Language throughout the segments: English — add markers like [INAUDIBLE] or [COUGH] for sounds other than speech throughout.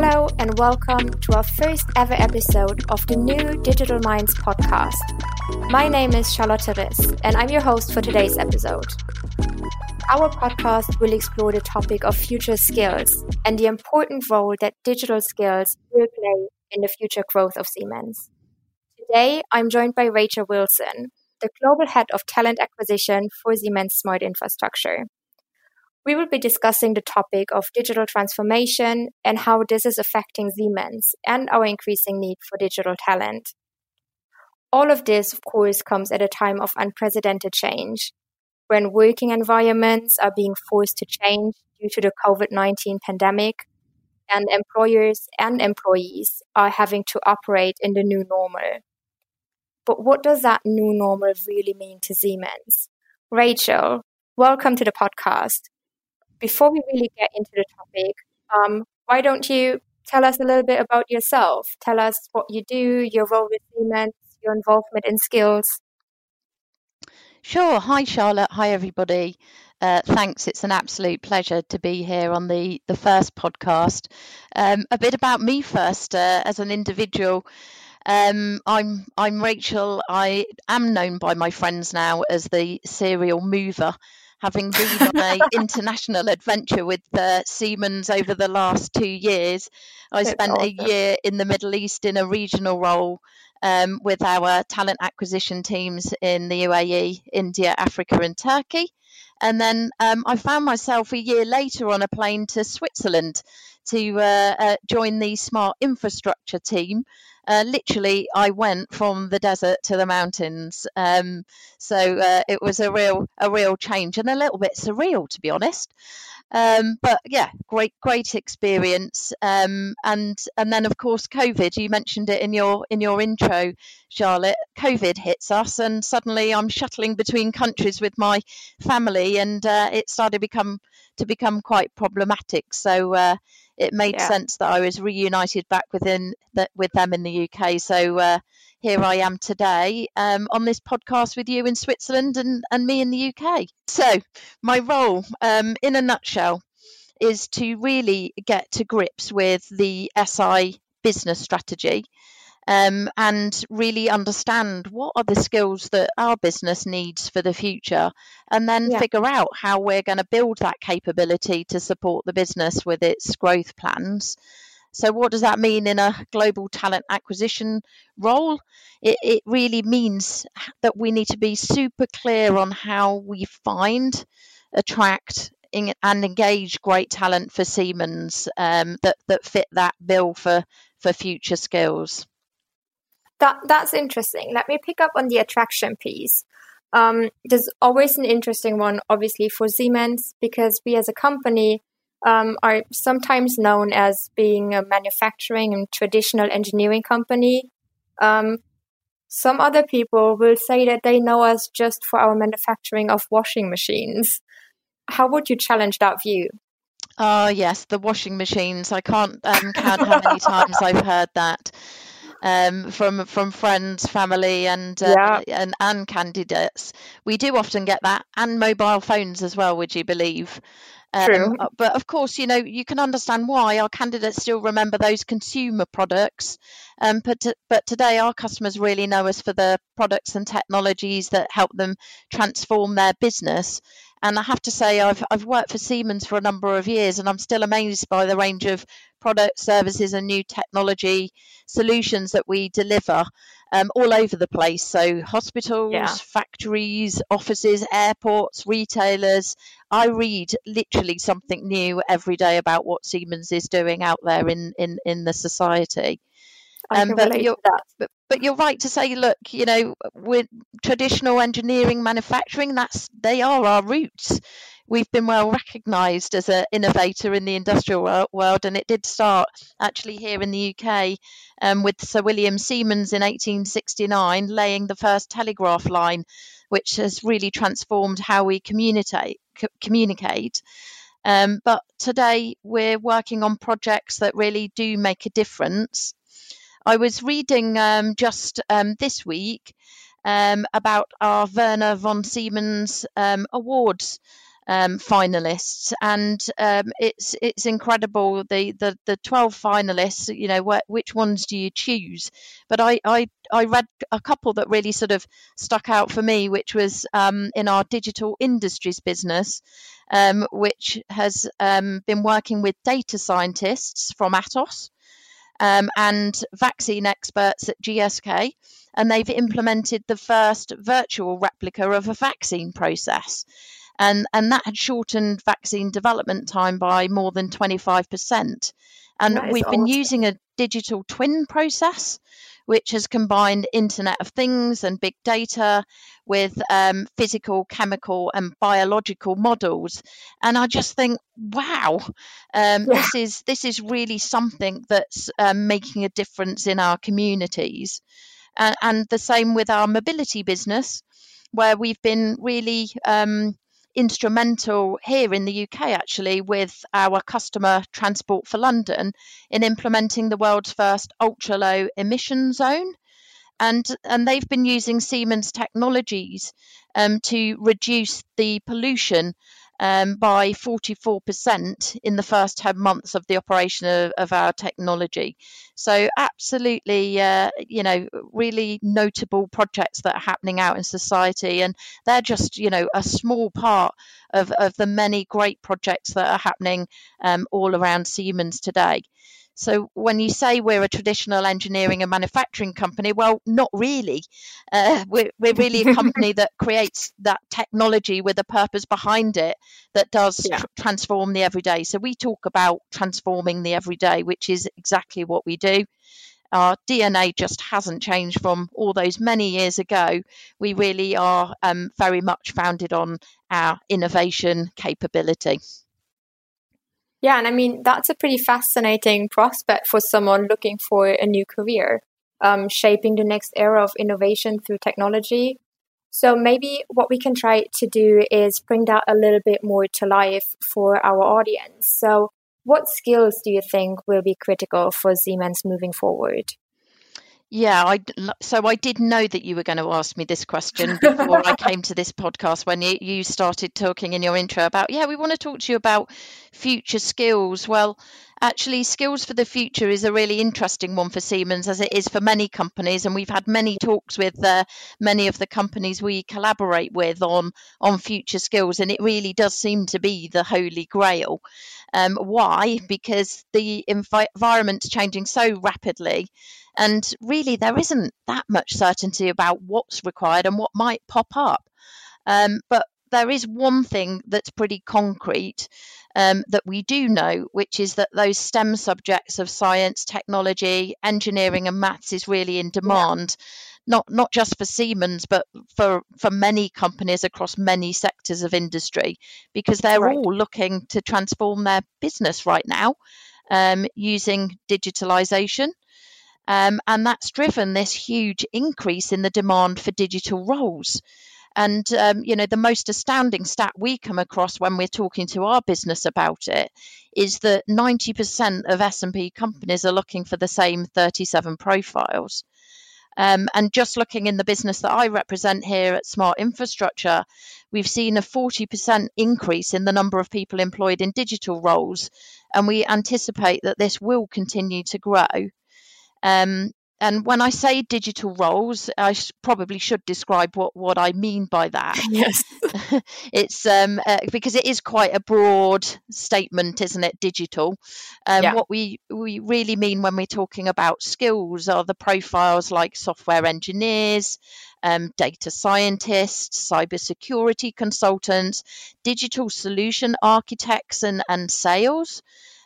Hello, and welcome to our first ever episode of the new Digital Minds podcast. My name is Charlotte Riss, and I'm your host for today's episode. Our podcast will explore the topic of future skills and the important role that digital skills will play in the future growth of Siemens. Today, I'm joined by Rachel Wilson, the Global Head of Talent Acquisition for Siemens Smart Infrastructure. We will be discussing the topic of digital transformation and how this is affecting Siemens and our increasing need for digital talent. All of this, of course, comes at a time of unprecedented change, when working environments are being forced to change due to the COVID 19 pandemic, and employers and employees are having to operate in the new normal. But what does that new normal really mean to Siemens? Rachel, welcome to the podcast before we really get into the topic, um, why don't you tell us a little bit about yourself? Tell us what you do, your role with Siemens, your involvement in skills. Sure. Hi, Charlotte. Hi, everybody. Uh, thanks. It's an absolute pleasure to be here on the, the first podcast. Um, a bit about me first uh, as an individual. Um, I'm I'm Rachel. I am known by my friends now as the serial mover having been on an [LAUGHS] international adventure with uh, Siemens over the last two years. I spent awesome. a year in the Middle East in a regional role um, with our talent acquisition teams in the UAE, India, Africa, and Turkey. And then um, I found myself a year later on a plane to Switzerland to uh, uh, join the smart infrastructure team uh, literally I went from the desert to the mountains. Um, so uh, it was a real a real change and a little bit surreal to be honest. Um, but yeah, great great experience. Um, and and then of course COVID. You mentioned it in your in your intro, Charlotte. COVID hits us, and suddenly I'm shuttling between countries with my family, and uh, it started to become to become quite problematic. So uh, it made yeah. sense that I was reunited back within the, with them in the UK. So uh, here I am today um, on this podcast with you in Switzerland and, and me in the UK. So my role, um, in a nutshell, is to really get to grips with the SI business strategy um, and really understand what are the skills that our business needs for the future, and then yeah. figure out how we're going to build that capability to support the business with its growth plans. So, what does that mean in a global talent acquisition role? It, it really means that we need to be super clear on how we find, attract, and engage great talent for Siemens um, that that fit that bill for for future skills. That that's interesting. Let me pick up on the attraction piece. Um, there's always an interesting one, obviously, for Siemens because we as a company um, are sometimes known as being a manufacturing and traditional engineering company. Um, some other people will say that they know us just for our manufacturing of washing machines. How would you challenge that view? Oh yes, the washing machines. I can't um, count how many times I've heard that um, from from friends, family, and uh, yeah. and and candidates. We do often get that, and mobile phones as well. Would you believe? Um, uh, but of course, you know, you can understand why our candidates still remember those consumer products. Um, but, to, but today, our customers really know us for the products and technologies that help them transform their business. And I have to say, I've, I've worked for Siemens for a number of years, and I'm still amazed by the range of products, services, and new technology solutions that we deliver um, all over the place. So, hospitals, yeah. factories, offices, airports, retailers. I read literally something new every day about what Siemens is doing out there in, in, in the society. Um, but, you're, but, but you're right to say, look, you know, with traditional engineering manufacturing, that's they are our roots. We've been well recognised as an innovator in the industrial world, and it did start actually here in the UK um, with Sir William Siemens in 1869 laying the first telegraph line, which has really transformed how we communicate. Communicate. Um, but today we're working on projects that really do make a difference. I was reading um, just um, this week um, about our Werner von Siemens um, awards um, finalists, and um, it's it's incredible. The, the the twelve finalists, you know, wh- which ones do you choose? But I, I I read a couple that really sort of stuck out for me, which was um, in our digital industries business, um, which has um, been working with data scientists from Atos. Um, and vaccine experts at GSK, and they've implemented the first virtual replica of a vaccine process and and that had shortened vaccine development time by more than 25%. And we've awesome. been using a digital twin process, which has combined Internet of Things and big data with um, physical, chemical, and biological models. And I just think, wow, um, yeah. this is this is really something that's um, making a difference in our communities. And, and, the same with our mobility business, where we've been really um, instrumental here in the UK actually with our customer Transport for London in implementing the world's first ultra low emission zone. And, and they've been using Siemens technologies um, to reduce the pollution um, by 44% in the first 10 months of the operation of, of our technology. So, absolutely, uh, you know, really notable projects that are happening out in society. And they're just, you know, a small part of, of the many great projects that are happening um, all around Siemens today. So when you say we're a traditional engineering and manufacturing company, well, not really. Uh, we're, we're really a [LAUGHS] company that creates that technology with a purpose behind it that does yeah. tr- transform the everyday. So we talk about transforming the everyday, which is exactly what we do. Our DNA just hasn't changed from all those many years ago. We really are um, very much founded on our innovation capability. Yeah, and I mean, that's a pretty fascinating prospect for someone looking for a new career, um, shaping the next era of innovation through technology. So maybe what we can try to do is bring that a little bit more to life for our audience. So, what skills do you think will be critical for Siemens moving forward? Yeah, I so I did know that you were going to ask me this question before I came to this podcast when you, you started talking in your intro about yeah, we want to talk to you about future skills. Well, actually skills for the future is a really interesting one for Siemens as it is for many companies and we've had many talks with uh, many of the companies we collaborate with on on future skills and it really does seem to be the holy grail. Um, why? Because the envi- environment's changing so rapidly and really, there isn't that much certainty about what's required and what might pop up. Um, but there is one thing that's pretty concrete um, that we do know, which is that those STEM subjects of science, technology, engineering, and maths is really in demand. Yeah. Not, not just for Siemens, but for, for many companies across many sectors of industry, because they're right. all looking to transform their business right now um, using digitalization. Um, and that's driven this huge increase in the demand for digital roles. And um, you know, the most astounding stat we come across when we're talking to our business about it is that 90% of S&P companies are looking for the same 37 profiles. Um, and just looking in the business that I represent here at Smart Infrastructure, we've seen a 40% increase in the number of people employed in digital roles, and we anticipate that this will continue to grow. Um, and when I say digital roles, I sh- probably should describe what, what I mean by that. [LAUGHS] Yes, [LAUGHS] it's um, uh, because it is quite a broad statement, isn't it? Digital. Um, yeah. What we we really mean when we're talking about skills are the profiles like software engineers, um, data scientists, cybersecurity consultants, digital solution architects, and and sales,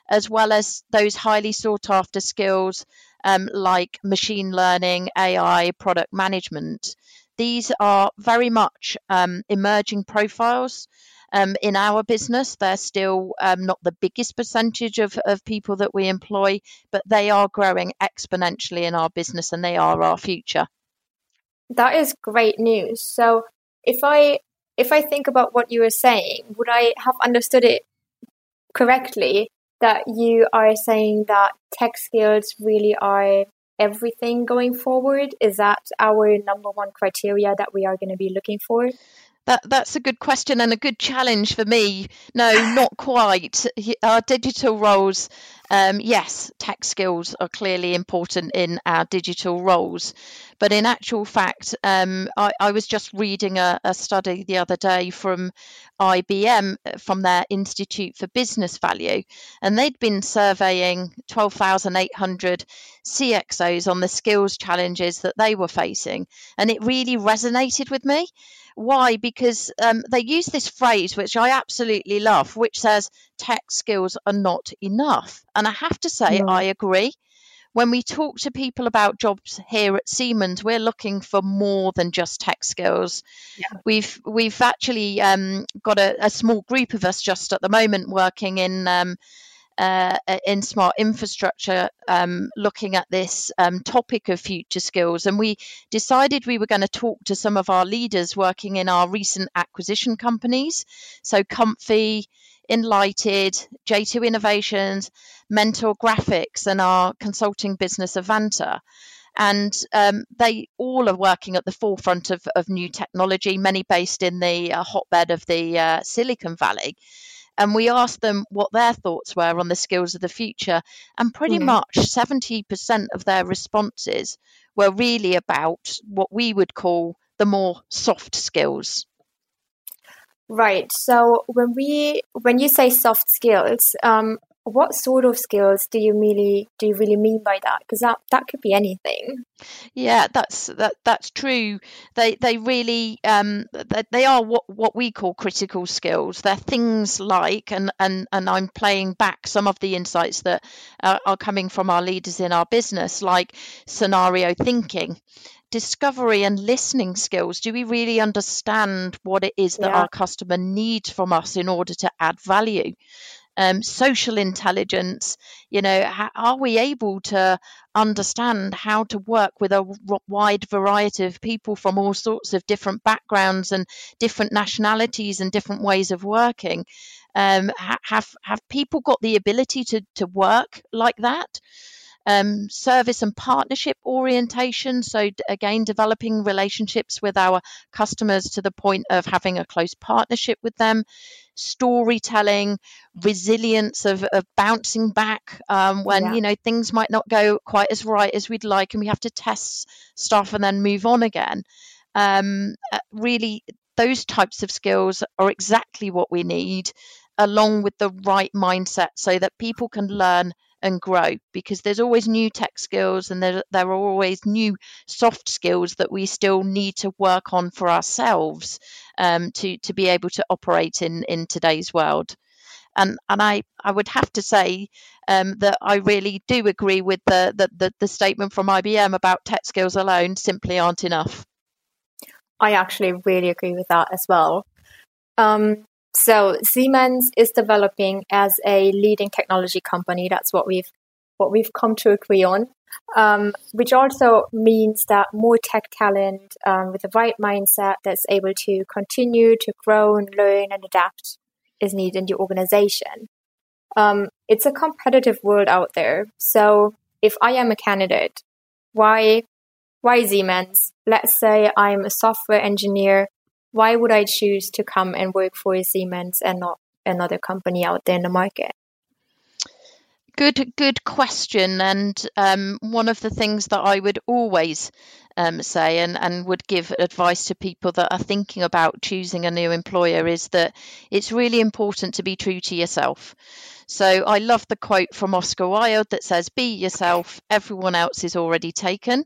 as well as those highly sought after skills um, like machine learning, AI, product management. These are very much um, emerging profiles. Um, in our business, they're still um, not the biggest percentage of, of people that we employ, but they are growing exponentially in our business and they are our future. That is great news. So, if I if I think about what you were saying, would I have understood it correctly that you are saying that tech skills really are everything going forward? Is that our number one criteria that we are going to be looking for? That that's a good question and a good challenge for me. No, not [LAUGHS] quite. Our digital roles, um, yes, tech skills are clearly important in our digital roles, but in actual fact, um, I, I, was just reading a, a, study the other day from IBM from their Institute for Business Value, and they'd been surveying 12,800 CXOs on the skills challenges that they were facing, and it really resonated with me why? Because um, they use this phrase, which I absolutely love, which says tech skills are not enough. And I have to say, no. I agree. When we talk to people about jobs here at Siemens, we're looking for more than just tech skills. Yeah. We've we've actually um, got a, a, small group of us just at the moment working in um, uh, in smart infrastructure um, looking at this um, topic of future skills. And we decided we were going to talk to some of our leaders working in our recent acquisition companies. So, Comfy, Enlighted, J2 Innovations, Mentor Graphics, and our consulting business Advanta and um, they all are working at the forefront of, of new technology, many based in the uh, hotbed of the uh, Silicon Valley and we asked them what their thoughts were on the skills of the future and pretty mm. much 70% of their responses were really about what we would call the more soft skills right so when we when you say soft skills um, what sort of skills do you really do you really mean by that? Because that that could be anything. Yeah that's that that's true. They they really um they, they are what what we call critical skills. They're things like and and and i'm playing back some of the insights that uh, are coming from our leaders in our business like scenario thinking discovery and listening skills. Do we really understand what it is that yeah. our customer needs from us in order to add value um, social intelligence. You know, how, are we able to understand how to work with a wide variety of people from all sorts of different backgrounds and different nationalities and different ways of working? Um, have have people got the ability to to work like that? Um, service and partnership orientation. So, again, developing relationships with our customers to the point of having a close partnership with them, storytelling, resilience of, of bouncing back um, when, yeah. you know, things might not go quite as right as we'd like and we have to test stuff and then move on again. Um, uh, really, those types of skills are exactly what we need along with the right mindset so that people can learn and grow because there's always new tech skills and there, there are always new soft skills that we still need to work on for ourselves um, to, to be able to operate in, in today's world. And, and I, I would have to say um, that I really do agree with the, the, the, the statement from IBM about tech skills alone simply aren't enough. I actually really agree with that as well. Um, so Siemens is developing as a leading technology company. That's what we've what we've come to agree on. Um, which also means that more tech talent um, with the right mindset that's able to continue to grow and learn and adapt is needed in the organization. Um, it's a competitive world out there. So if I am a candidate, why why Siemens? Let's say I'm a software engineer why would I choose to come and work for Siemens and not another company out there in the market? Good, good question. And um, one of the things that I would always um, say and, and would give advice to people that are thinking about choosing a new employer is that it's really important to be true to yourself. So I love the quote from Oscar Wilde that says, "Be yourself. Everyone else is already taken."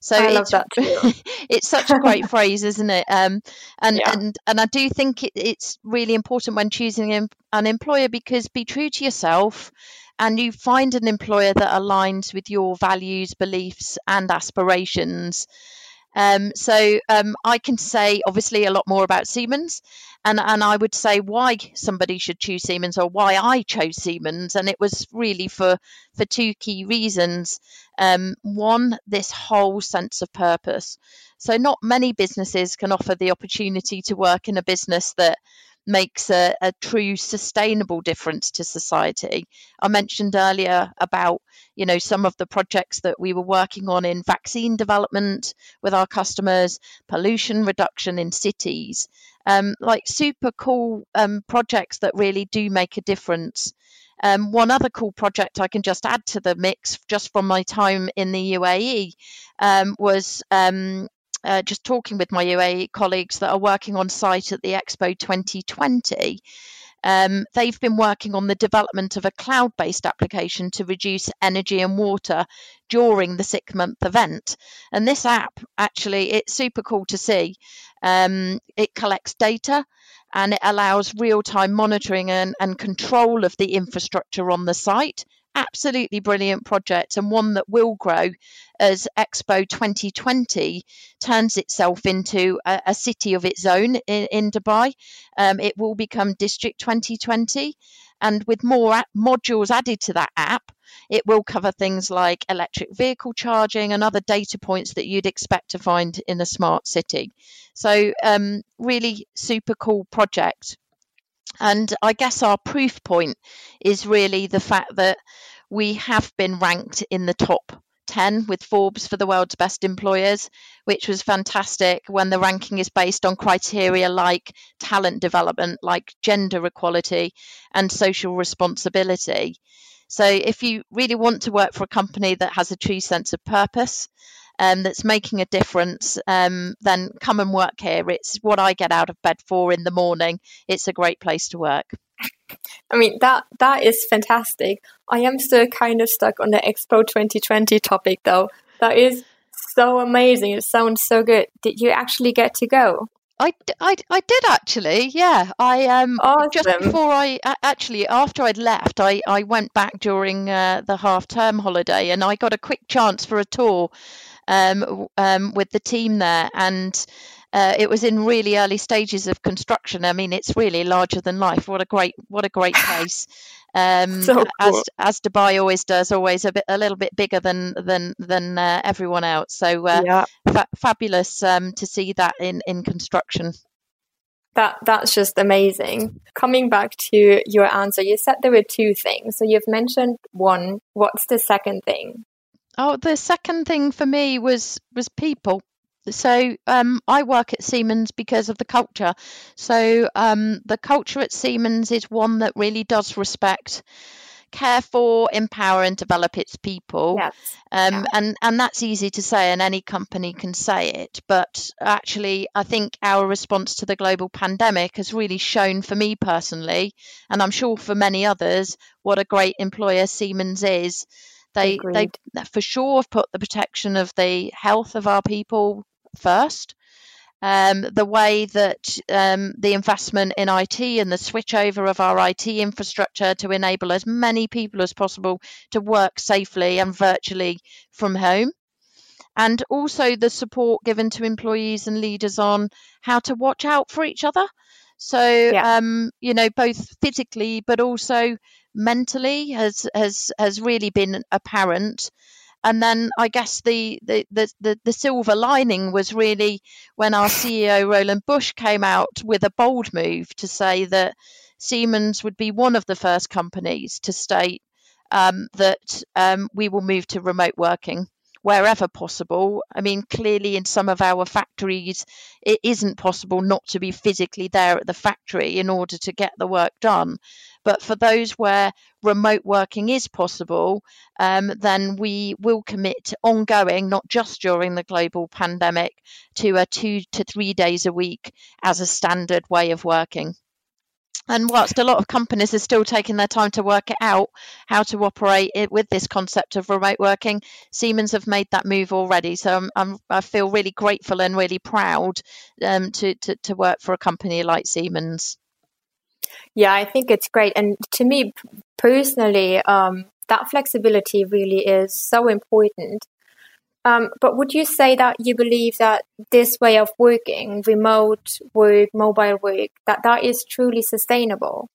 So I love that [LAUGHS] it's such a great phrase, isn't it? Um, and yeah. and and I do think it, it's really important when choosing an employer because be true to yourself and you find an employer that aligns with your values, beliefs, and aspirations. Um, so um, I can say obviously a lot more about Siemens, and and I would say why somebody should choose Siemens or why I chose Siemens, and it was really for for two key reasons. Um, one, this whole sense of purpose. So not many businesses can offer the opportunity to work in a business that makes a, a true sustainable difference to society. I mentioned earlier about you know some of the projects that we were working on in vaccine development with our customers, pollution reduction in cities, um, like super cool um, projects that really do make a difference. Um, one other cool project I can just add to the mix, just from my time in the UAE, um, was um, uh, just talking with my UAE colleagues that are working on site at the Expo 2020. Um, they've been working on the development of a cloud based application to reduce energy and water during the six month event. And this app, actually, it's super cool to see. Um, it collects data and it allows real time monitoring and, and control of the infrastructure on the site. Absolutely brilliant project and one that will grow as Expo 2020 turns itself into a, a city of its own in, in Dubai. Um, it will become District 2020. And with more modules added to that app, it will cover things like electric vehicle charging and other data points that you'd expect to find in a smart city. So, um, really super cool project. And I guess our proof point is really the fact that we have been ranked in the top 10 with Forbes for the world's best employers, which was fantastic when the ranking is based on criteria like talent development, like gender equality, and social responsibility. So, if you really want to work for a company that has a true sense of purpose, um, that's making a difference, um, then come and work here. It's what I get out of bed for in the morning. It's a great place to work. [LAUGHS] I mean that that is fantastic. I am still kind of stuck on the Expo 2020 topic though. That is so amazing. It sounds so good. Did you actually get to go? I, I, I did actually, yeah. I um awesome. just before I actually after I'd left, I, I went back during uh, the half term holiday, and I got a quick chance for a tour um, um, with the team there, and uh, it was in really early stages of construction. I mean, it's really larger than life. What a great, what a great [LAUGHS] place. Um, so cool. as as Dubai always does, always a bit, a little bit bigger than than than uh, everyone else. So uh, yeah. fa- fabulous um, to see that in in construction. That that's just amazing. Coming back to your answer, you said there were two things. So you've mentioned one. What's the second thing? Oh, the second thing for me was was people. So um, I work at Siemens because of the culture. So um, the culture at Siemens is one that really does respect, care for, empower, and develop its people. Yes. Um, yeah. And and that's easy to say, and any company can say it. But actually, I think our response to the global pandemic has really shown, for me personally, and I'm sure for many others, what a great employer Siemens is. They Agreed. they for sure have put the protection of the health of our people first. Um, the way that um, the investment in IT and the switchover of our IT infrastructure to enable as many people as possible to work safely and virtually from home. And also the support given to employees and leaders on how to watch out for each other. So, yeah. um, you know, both physically but also mentally has has has really been apparent. And then I guess the, the, the, the, silver lining was really when our CEO Roland Busch came out with a bold move to say that Siemens would be one of the first companies to state um, that um, we will move to remote working wherever possible. I mean, clearly in some of our factories, it isn't possible not to be physically there at the factory in order to get the work done. But for those where remote working is possible, um, then we will commit ongoing, not just during the global pandemic, to a two to three days a week as a standard way of working. And whilst a lot of companies are still taking their time to work it out how to operate it with this concept of remote working, Siemens have made that move already. So I'm, I'm i feel really grateful and really proud um, to, to, to work for a company like Siemens. Yeah, I think it's great. And to me personally, um, that flexibility really is so important um, but would you say that you believe that this way of working, remote work, mobile work, that that is truly sustainable?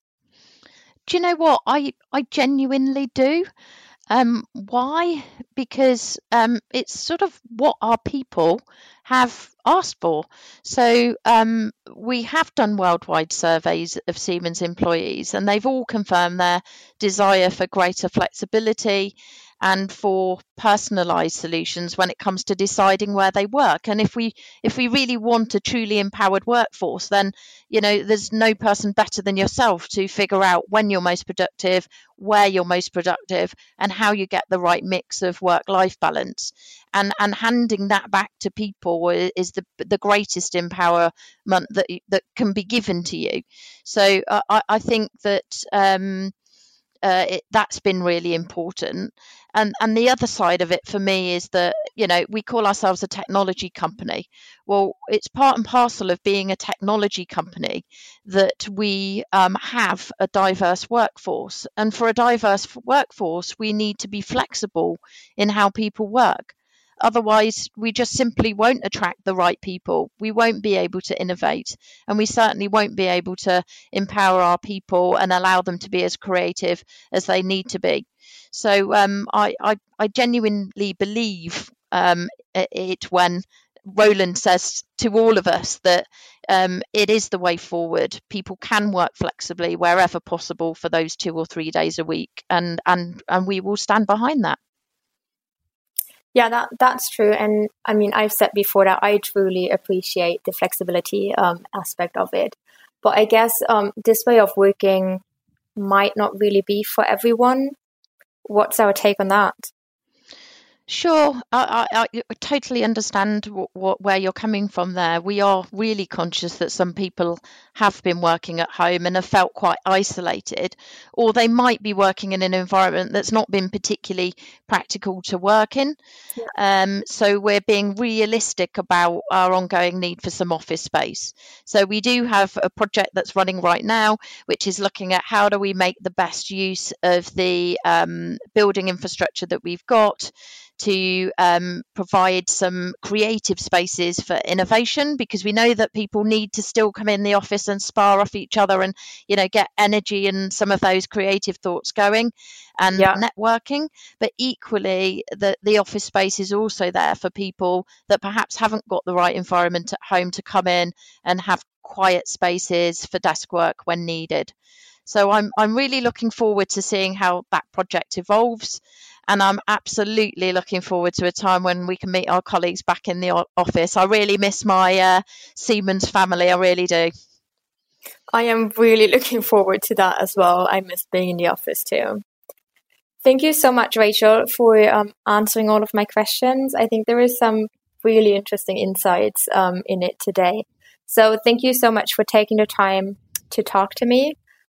Do you know what I I genuinely do? Um, why? Because um, it's sort of what our people have asked for. So um, we have done worldwide surveys of Siemens employees, and they've all confirmed their desire for greater flexibility and for personalized solutions when it comes to deciding where they work. And if we if we really want a truly empowered workforce then you know there's no person better than yourself to figure out when you're most productive where you're most productive and how you get the right mix of work life balance. And and handing that back to people is the the greatest empowerment that that can be given to you. So uh, I, I think that um, uh, it, that's been really important. And and the other side of it for me is that you know we call ourselves a technology company. Well, it's part and parcel of being a technology company that we um, have a diverse workforce, and for a diverse workforce, we need to be flexible in how people work. Otherwise, we just simply won't attract the right people. We won't be able to innovate, and we certainly won't be able to empower our people and allow them to be as creative as they need to be. So um, I, I, I, genuinely believe um, it when Roland says to all of us that um, it is the way forward. People can work flexibly wherever possible for those two or three days a week, and and and we will stand behind that. Yeah, that that's true. And I mean, I've said before that I truly appreciate the flexibility um, aspect of it. But I guess um, this way of working might not really be for everyone. What's our take on that? Sure, I, I, I totally understand what, what, where you're coming from there. We are really conscious that some people have been working at home and have felt quite isolated, or they might be working in an environment that's not been particularly practical to work in. Yeah. Um, so we're being realistic about our ongoing need for some office space. So we do have a project that's running right now, which is looking at how do we make the best use of the um, building infrastructure that we've got to um, provide some creative spaces for innovation because we know that people need to still come in the office and spar off each other and you know get energy and some of those creative thoughts going and yeah. networking but equally the the office space is also there for people that perhaps haven't got the right environment at home to come in and have quiet spaces for desk work when needed so I'm I'm really looking forward to seeing how that project evolves and I'm absolutely looking forward to a time when we can meet our colleagues back in the office. I really miss my uh, Siemens family. I really do. I am really looking forward to that as well. I miss being in the office too. Thank you so much, Rachel, for um, answering all of my questions. I think there is some really interesting insights um, in it today. So thank you so much for taking the time to talk to me.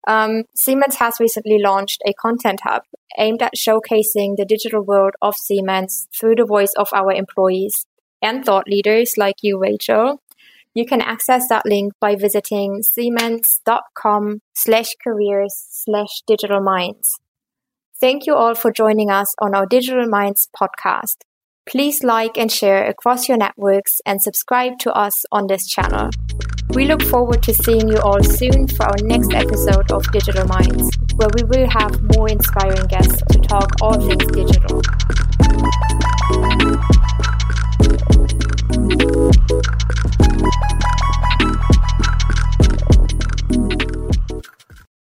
Um, Siemens has recently launched a content hub aimed at showcasing the digital world of Siemens through the voice of our employees and thought leaders like you, Rachel. You can access that link by visiting siemens.com slash careers slash digital minds. Thank you all for joining us on our Digital Minds podcast. Please like and share across your networks and subscribe to us on this channel. We look forward to seeing you all soon for our next episode of Digital Minds, where we will have more inspiring guests to talk all things digital. Thank you.